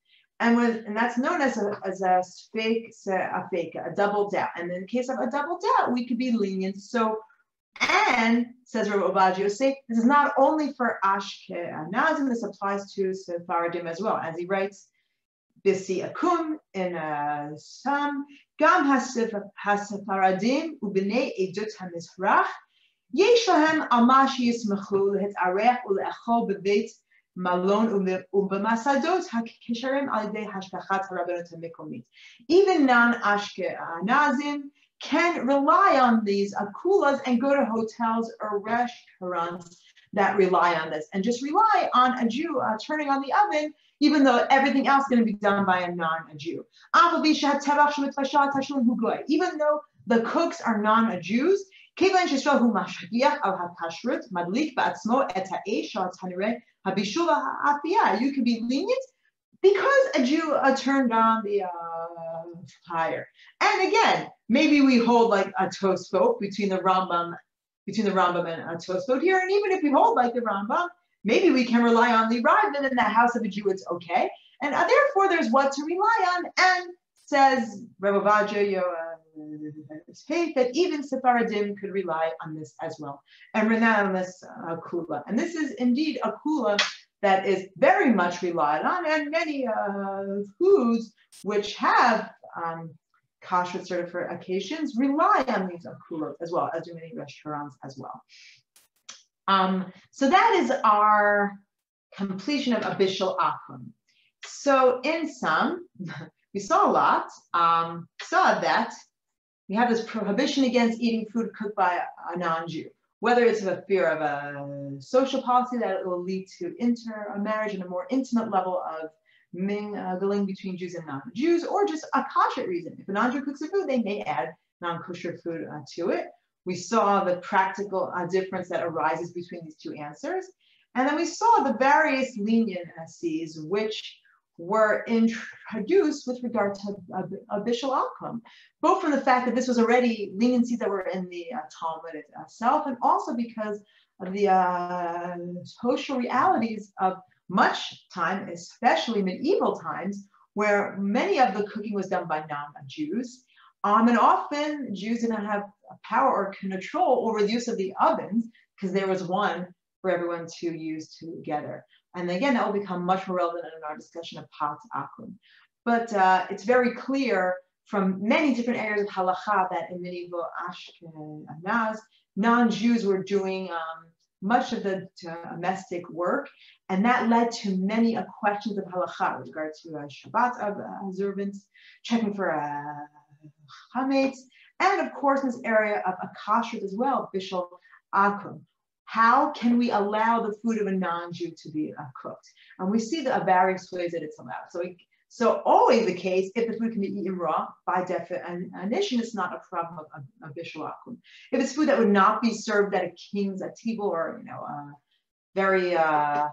And when and that's known as a as a fake a fake a double doubt. And in case of a double doubt, we could be lenient. So and says Rabbi Ovadia Yosef, this is not only for Ashke Anazim, this applies to Sephardim as well. As he writes, Bisi Akum in a Sam, Gam Hasefaradim Ubine Edut HaMizrach, Yeshahem Amashi Yismachu Ul Ulecho Bevit Malon Ubamasadot HaKisharim Al Hashkachat HaRabbanot HaMikomit. Even non-Ashke Anazim, can rely on these akulas and go to hotels or restaurants that rely on this and just rely on a Jew uh, turning on the oven, even though everything else is going to be done by a non-Jew. Even though the cooks are non-Jews, you can be lenient because a Jew uh, turned on the uh, fire. And again, maybe we hold like a Tosfot between the Rambam, between the Rambam and a Tosfot here. And even if we hold like the Rambam, maybe we can rely on the Rav, and in the house of a Jew, it's okay. And uh, therefore, there's what to rely on. And says Vaja, faith that even Sephardim could rely on this as well. And rely on this uh, kula. And this is indeed a kula that is very much relied on, and many uh, foods which have um, kashrut certifications rely on these kulot as well, as do many restaurants as well. Um, so that is our completion of a Bishul Akum. So in sum, we saw a lot, um, saw that we have this prohibition against eating food cooked by a non-Jew whether it's a fear of a social policy that it will lead to intermarriage and a more intimate level of mingling between Jews and non-Jews, or just a kosher reason. If a non-Jew cooks a food, they may add non-kosher food uh, to it. We saw the practical uh, difference that arises between these two answers. And then we saw the various leniencies which were introduced with regard to a, bishul akum, both from the fact that this was already leniencies that were in the uh, Talmud itself, and also because of the uh, social realities of much time, especially medieval times, where many of the cooking was done by non-Jews. Um, and often Jews did not have power or control over the use of the ovens because there was one for everyone to use together. And again, that will become much more relevant in our discussion of Pat Akum. But uh, it's very clear from many different areas of halacha that in medieval Ashkenaz, non-Jews were doing um, much of the domestic work, and that led to many uh, questions of halacha with regard to uh, Shabbat observance, checking for uh, chametz, and of course this area of akashrut as well, bishul akum. How can we allow the food of a non-Jew to be uh, cooked? And we see the various ways that it's allowed. So, we, so always the case, if the food can be eaten raw, by definition, it's not a problem of, of, of If it's food that would not be served at a king's a table or, you know, a very uh,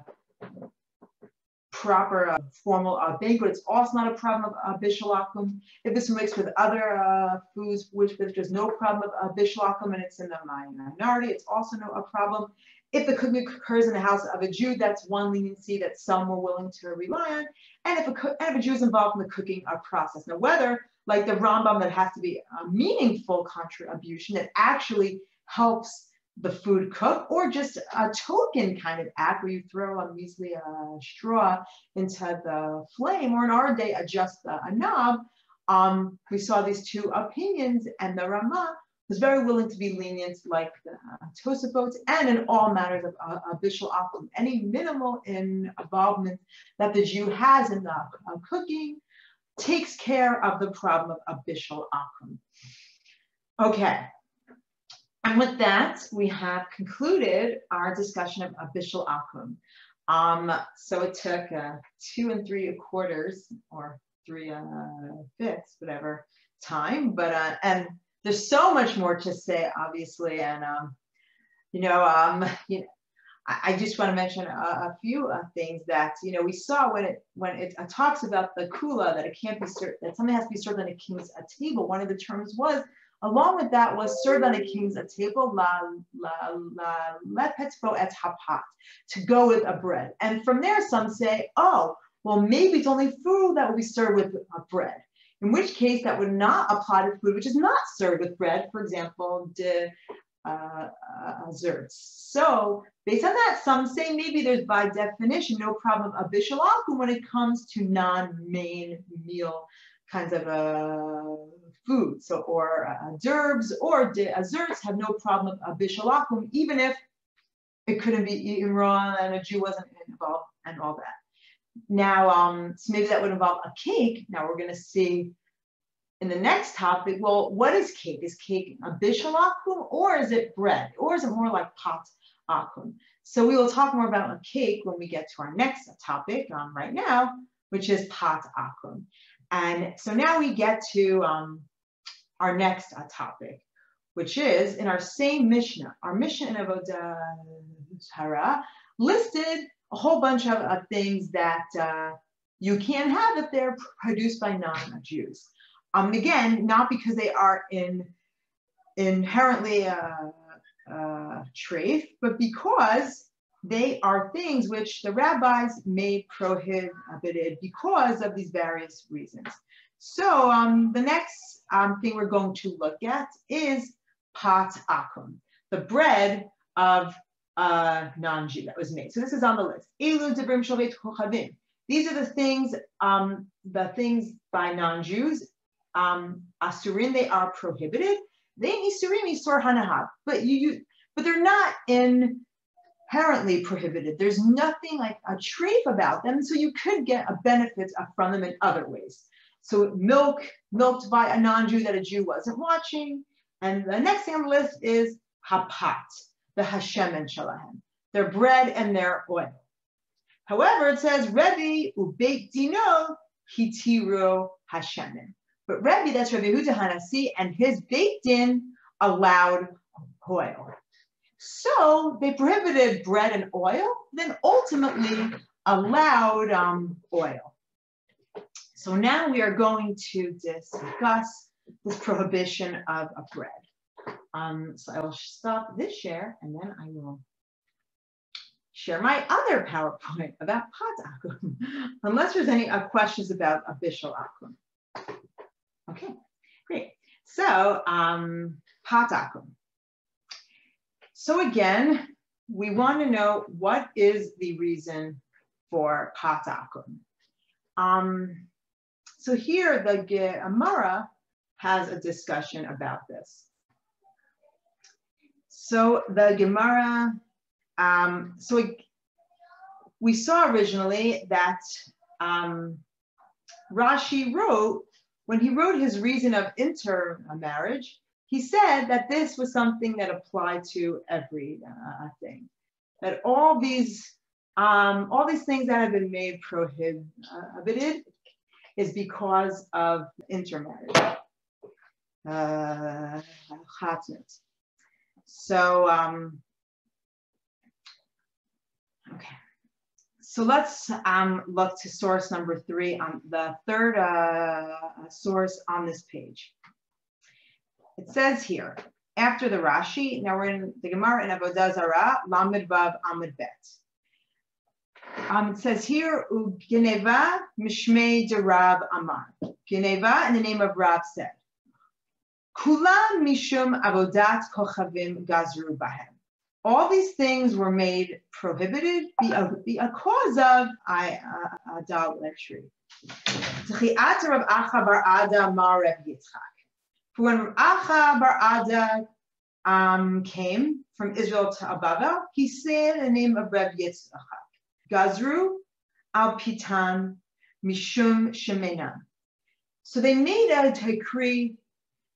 proper uh, formal uh, banquet. It's also not a problem of uh, bishul akum. If it's mixed with other uh, foods, which there's no problem of uh, bishul akum and it's in the minority, it's also no a problem. If the cooking occurs in the house of a Jew, that's one leniency that some were willing to rely on. And if a, and if a Jew is involved in the cooking process. Now, whether like the Rambam that has to be a meaningful contribution that actually helps the food cook or just a token kind of act where you throw a measly uh, straw into the flame or in our day adjust a, a knob. Um, we saw these two opinions and the Rama was very willing to be lenient like the uh, and in all matters of uh, Bishul Akum, any minimal involvement that the Jew has in the uh, cooking takes care of the problem of Bishul Akum. Okay, and with that, we have concluded our discussion of Bishul Akum. Um, so it took uh, two and three quarters or three uh, fifths, whatever time, but uh, and there's so much more to say, obviously, and um, you know, um, you know, I, just want to mention a, a few uh, things that you know we saw when it when it uh, talks about the kula that it can't be served that something has to be served on a king's a table. One of the terms was along with that was served on a king's a table la la la lepetro et hapat to go with a bread. And from there, some say, oh, well, maybe it's only food that will be served with a bread in which case that would not apply to food which is not served with bread, for example, de uh, uh, So based on that, some say maybe there's by definition no problem of bishul akum when it comes to non-main meal kinds of uh, food. So or uh, derbs or de azurts have no problem of bishul akum, even if it couldn't be eaten raw and a Jew wasn't involved and all that. Now, um, so maybe that would involve a cake. Now we're going to see in the next topic, well, what is cake? Is cake a bishul akum or is it bread? Or is it more like pat akum? So we will talk more about a cake when we get to our next topic um, right now, which is pat akum. And so now we get to um, our next uh, topic, which is in our same Mishnah. Our Mishnah in Avodah Zarah listed a whole bunch of uh, things that uh, you can't have if they're produced by non-Jews. Um, again, not because they are in inherently uh, uh, treif, but because they are things which the rabbis made prohibited because of these various reasons. So um, the next um, thing we're going to look at is pat akum, the bread of uh, non-Jew that was made. So this is on the list. These are the things, um, the things by non-Jews. Um, asurin, they are prohibited. They isurim isur hanahab, but you, you, but they're not inherently prohibited. There's nothing like a treif about them, so you could get a benefit from them in other ways. So milk, milked by a non-Jew that a Jew wasn't watching. And the next thing on the list is hapat the Hashem and Shalahem, their bread and their oil. However, it says Rebbe ubeit dino hitiro Hashemin. But Rebbe, that's Rebbe Huda Hanasi, and his beit Din allowed oil. So they prohibited bread and oil, then ultimately allowed um, oil. So now we are going to discuss this prohibition of, of bread. Um, so I will stop this share and then I will share my other PowerPoint about Pat Akum, unless there's any uh, questions about Bishul Akum. Okay, great. So um, Akum. So again, we want to know what is the reason for Pat Akum. Um, so here the Gemara has a discussion about this. So the Gemara, um, so we, we saw originally that um, Rashi wrote, when he wrote his reason of intermarriage, he said that this was something that applied to every uh, thing. That all these, um, all these things that have been made prohibited is because of intermarriage. Uh, so, um, okay. So let's um, look to source number three on the third uh, source on this page. It says here, after the Rashi. Now we're in the Gemara in Avodah Zarah, Lamed Vav Amud Bet. Um, it says here, Geneva Mishmei de Rab Amar. Geneva in the name of Rab said, Kulam Mishum Avodat Kochavim Gazru Bahem. All these things were made prohibited a because of idolatry. Rav Acha bar Ada Mar Reb Yitzchak. When Acha bar Ada um, came from Israel to Abaga, he said the name of Reb Yitzchak. Gazru al pitan mishum shemena. So they made a decree.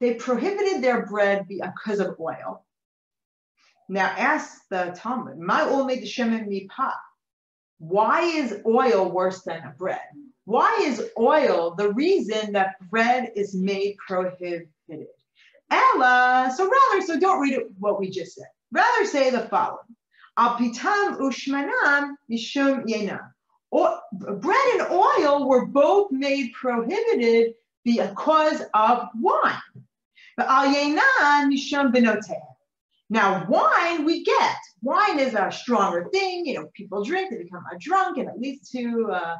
They prohibited their bread because of oil. Now ask the Talmud, my oil made the shemen mipa. Why is oil worse than a bread? Why is oil the reason that bread is made prohibited? Ella, so rather, so don't read it, what we just said. Rather say the following. Al pitam ushmanam mishum yena. Bread and oil were both made prohibited because of wine. But al yenan mishum benoteah. Now, wine we get. Wine is a stronger thing. You know, people drink, they become a drunk, and it leads to, uh,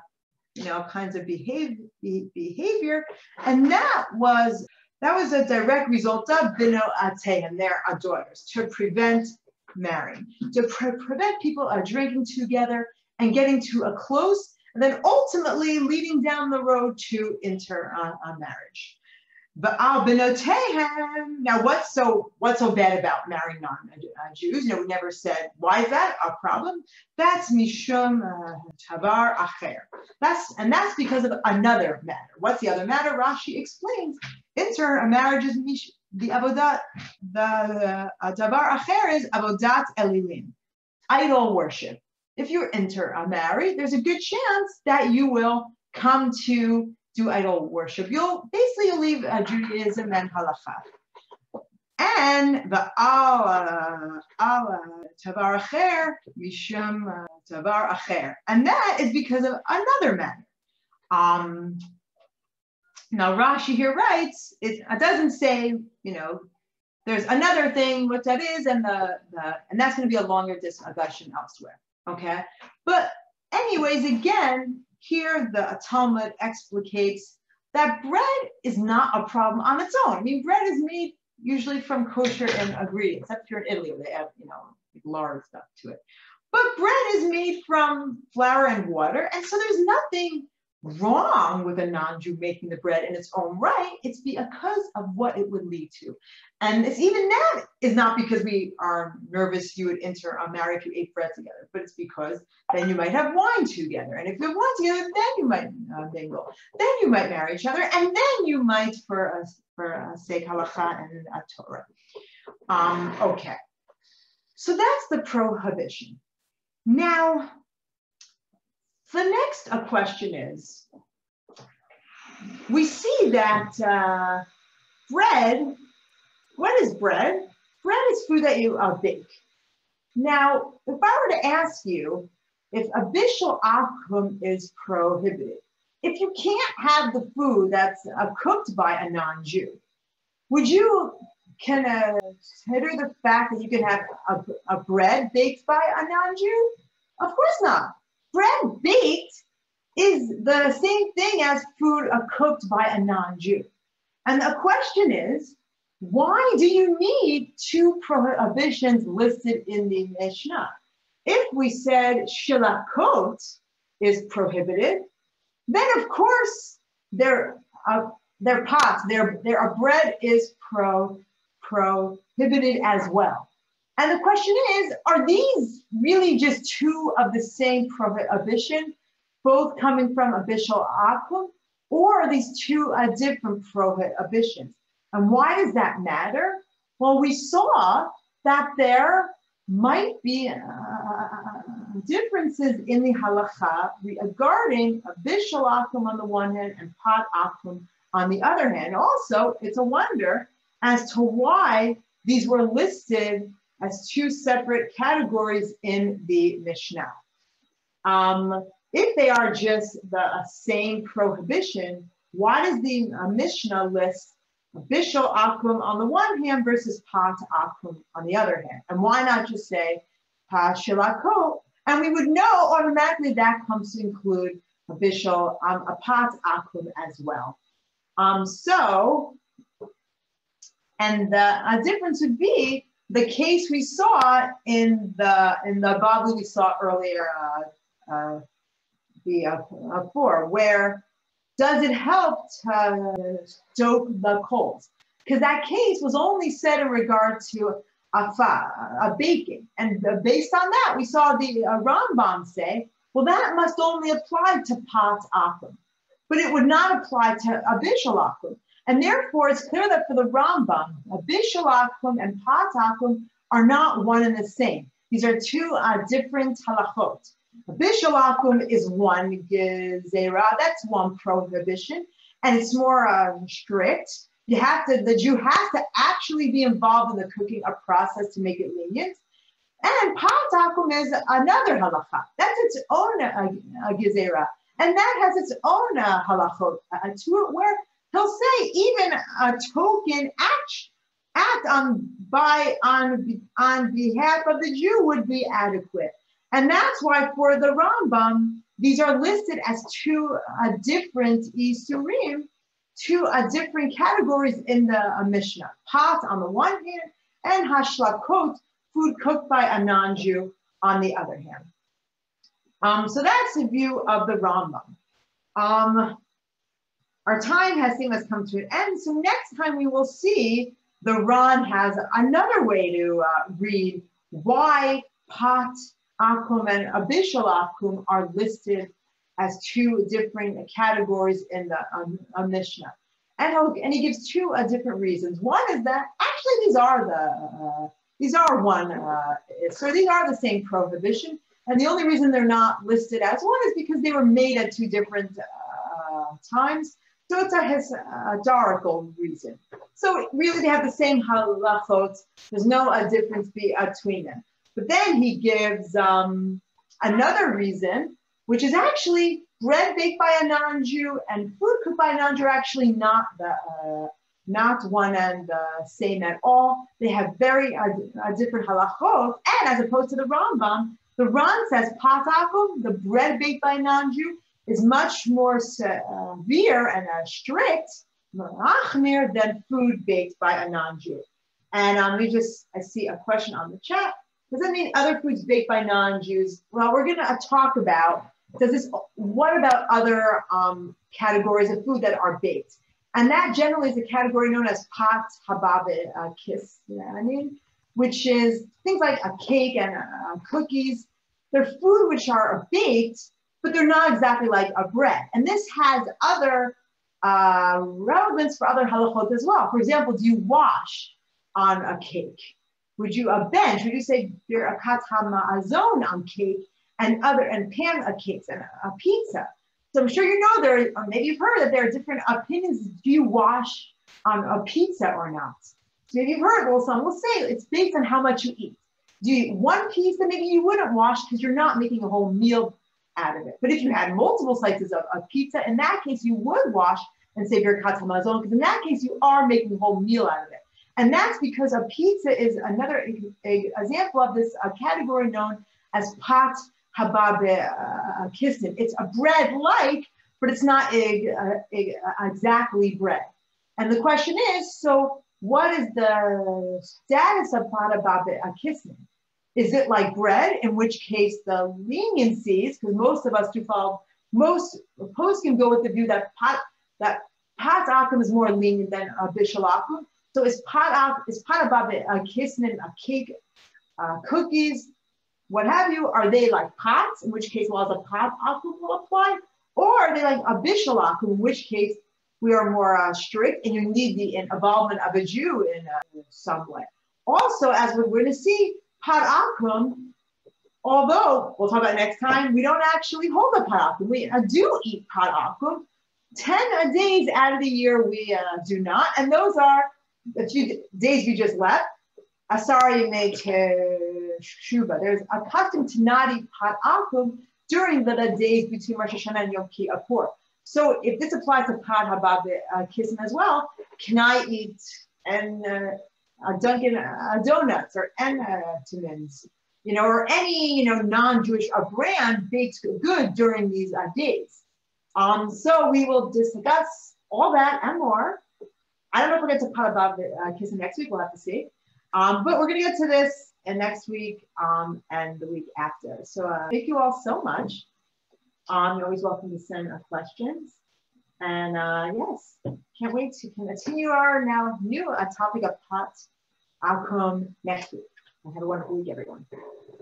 you know, kinds of behave, be, behavior. And that was that was a direct result of bino and their daughters, to prevent marrying, to pre prevent people uh, drinking together and getting to a close, and then ultimately leading down the road to enter uh, marriage. Now, what's so what's so bad about marrying non-Jews? Know, we never said why is that a problem. That's mishum uh, tavar acher. That's and that's because of another matter. What's the other matter? Rashi explains. Enter a marriage is mish, the avodat. The uh, tavar acher is avodat elilim, idol worship. If you enter a marriage, there's a good chance that you will come to do idol worship. You'll basically you'll leave uh, Judaism and halacha. And the Allah, Allah, tavar acher, mishum uh, tavar acher. And that is because of another matter. Um, now Rashi here writes, it, it doesn't say, you know, there's another thing, what that is, and the, the and that's going to be a longer discussion elsewhere. Okay. But anyways, again, here, the Talmud explicates that bread is not a problem on its own. I mean, bread is made usually from kosher ingredients, except you're in Italy where they have, you know, lard stuff to it. But bread is made from flour and water, and so there's nothing wrong with a non-Jew making the bread in its own right. It's because of what it would lead to. And it's even that is not because we are nervous you would enter a marriage if you ate bread together, but it's because then you might have wine together. And if you have wine together, then you might uh, mingle. Then you might marry each other. And then you might, for a, for a sake halacha and a Torah. Um, okay. So that's the prohibition. Now, the next question is, we see that uh, bread, what is bread? Bread is food that you uh, bake. Now, if I were to ask you if a bishul akum is prohibited, if you can't have the food that's uh, cooked by a non-Jew, would you consider the fact that you can have a, a bread baked by a non-Jew? Of course not bread baked is the same thing as food cooked by a non-Jew. And the question is, why do you need two prohibitions listed in the Mishnah? If we said shilakot is prohibited, then of course their uh, their pots, their their bread is pro prohibited as well. And the question is, are these really just two of the same prohibition, both coming from a bishul akum, or are these two uh, different prohibitions? And why does that matter? Well, we saw that there might be uh, differences in the halacha regarding a bishul akum on the one hand and pot akum on the other hand. Also, it's a wonder as to why these were listed as two separate categories in the Mishnah. Um, if they are just the same prohibition, why does the uh, Mishnah list Bishul Akum on the one hand versus Pat Akum on the other hand. And why not just say Pa Shilako? And we would know automatically that comes to include a Bishul, um, a Pat Akum as well. Um, so, and the a difference would be the case we saw in the in the Bible we saw earlier, uh, uh, the uh, uh, four, where does it help to stoke the coals? Because that case was only said in regard to a, a baking. And based on that, we saw the uh, Rambam say, well, that must only apply to pot akum, but it would not apply to a bishul akum. And therefore, it's clear that for the Rambam, a bishul akum and pot akum are not one and the same. These are two uh, different halachot. Bishul akum is one gezerah, that's one prohibition, and it's more uh, strict. You have to, the Jew has to actually be involved in the cooking a process to make it lenient. And patakum is another halacha. That's its own uh, uh, gezerah. And that has its own uh, halachot uh, to it, where he'll say even a token act, act on by on on behalf of the Jew would be adequate. And that's why for the Rambam, these are listed as two uh, different Isurim, two uh, different categories in the uh, Mishnah. Pot on the one hand, and Hashlakot, food cooked by a non-Jew on the other hand. Um, so that's the view of the Rambam. Um, our time has seen us come to an end. So next time we will see the Ran has another way to uh, read why pot akum and a bishul akum are listed as two different categories in the um, uh, Mishnah. And, and he gives two uh, different reasons. One is that actually these are the uh, these are one uh, so these are the same prohibition. And the only reason they're not listed as one is because they were made at two different uh, times. So it's a historical reason. So really they have the same halachot. There's no a difference between them. But then he gives um, another reason, which is actually bread baked by a non-Jew and food cooked by a non-Jew are actually not the uh, not one and the same at all. They have very uh, uh, different halachot, and as opposed to the Rambam, the Ran says patakum, the bread baked by a non-Jew, is much more severe and uh, strict, than food baked by a non-Jew. And um, we just, I see a question on the chat. Does that mean other foods baked by non-Jews? Well, we're going to talk about does this. What about other um, categories of food that are baked? And that generally is a category known as pat hababe uh, kiss, you know what I mean? Which is things like a cake and uh, cookies. They're food which are baked, but they're not exactly like a bread. And this has other uh, relevance for other halachot as well. For example, do you wash on a cake? Would you a bench? Would you say you're a katamazon on um, cake and other and pan a cakes and a pizza? So I'm sure you know there, or maybe you've heard that there are different opinions. Do you wash on a pizza or not? So maybe you've heard. Well, some will say it's based on how much you eat. Do you eat one piece that maybe you wouldn't wash because you're not making a whole meal out of it. But if you had multiple slices of, of pizza, in that case you would wash and save your katamazon because in that case you are making a whole meal out of it. And that's because a pizza is another example of this a category known as pat hababe uh, kissin. It's a bread like, but it's not uh, exactly bread. And the question is, so what is the status of pat hababe kissin? Is it like bread, in which case the leniencies, because most of us do follow, most posts can go with the view that pat, that pat akum is more lenient than a bishul akum. So is pot is pot above it a kisnin, a cake, uh, cookies, what have you? Are they like pots, in which case laws of pot akum will apply, or are they like a bishul akum, in which case we are more uh, strict and you need the involvement of a Jew in, uh, in some way. Also, as we're going to see, pot akum, although we'll talk about next time, we don't actually hold a pot akum. We uh, do eat pot akum. 10 days out of the year we uh, do not, and those are the few days we just left, Asari Shuba. There's a custom to not eat pat akum during the, days between Rosh Hashanah and Yom Kippur. So if this applies to Pad Habab uh, Kism as well, can I eat and uh, Dunkin' uh, donuts or Entenmann's, you know, or any you know non-Jewish uh, brand baked good during these uh, days? Um, so we will discuss all that and more. I don't know if we're going to about the uh, Kism next week. We'll have to see. Um, but we're going to get to this and next week um, and the week after. So uh, thank you all so much. Um, you're always welcome to send uh, questions. And uh, yes, can't wait to continue our now new uh, topic of pot akum next week. Have a wonderful week, everyone.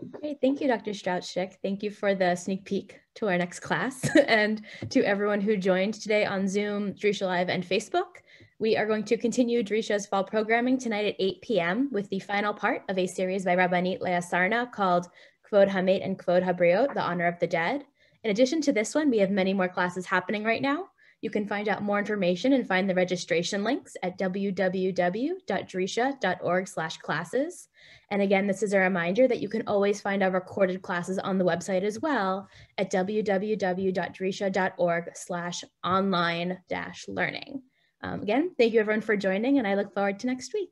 Great. Thank you, Dr. Strauch-Schick. Thank you for the sneak peek to our next class and to everyone who joined today on Zoom, Drisha Live, and Facebook. We are going to continue Drisha's fall programming tonight at 8 p.m. with the final part of a series by Rabbanit Leah Sarna called Kvod Hamet and Kvod Habriot, the honor of the dead. In addition to this one, we have many more classes happening right now. You can find out more information and find the registration links at www.drisha.org slash classes. And again, this is a reminder that you can always find our recorded classes on the website as well at www.drisha.org slash online dash learning. Um, again, thank you everyone for joining and I look forward to next week.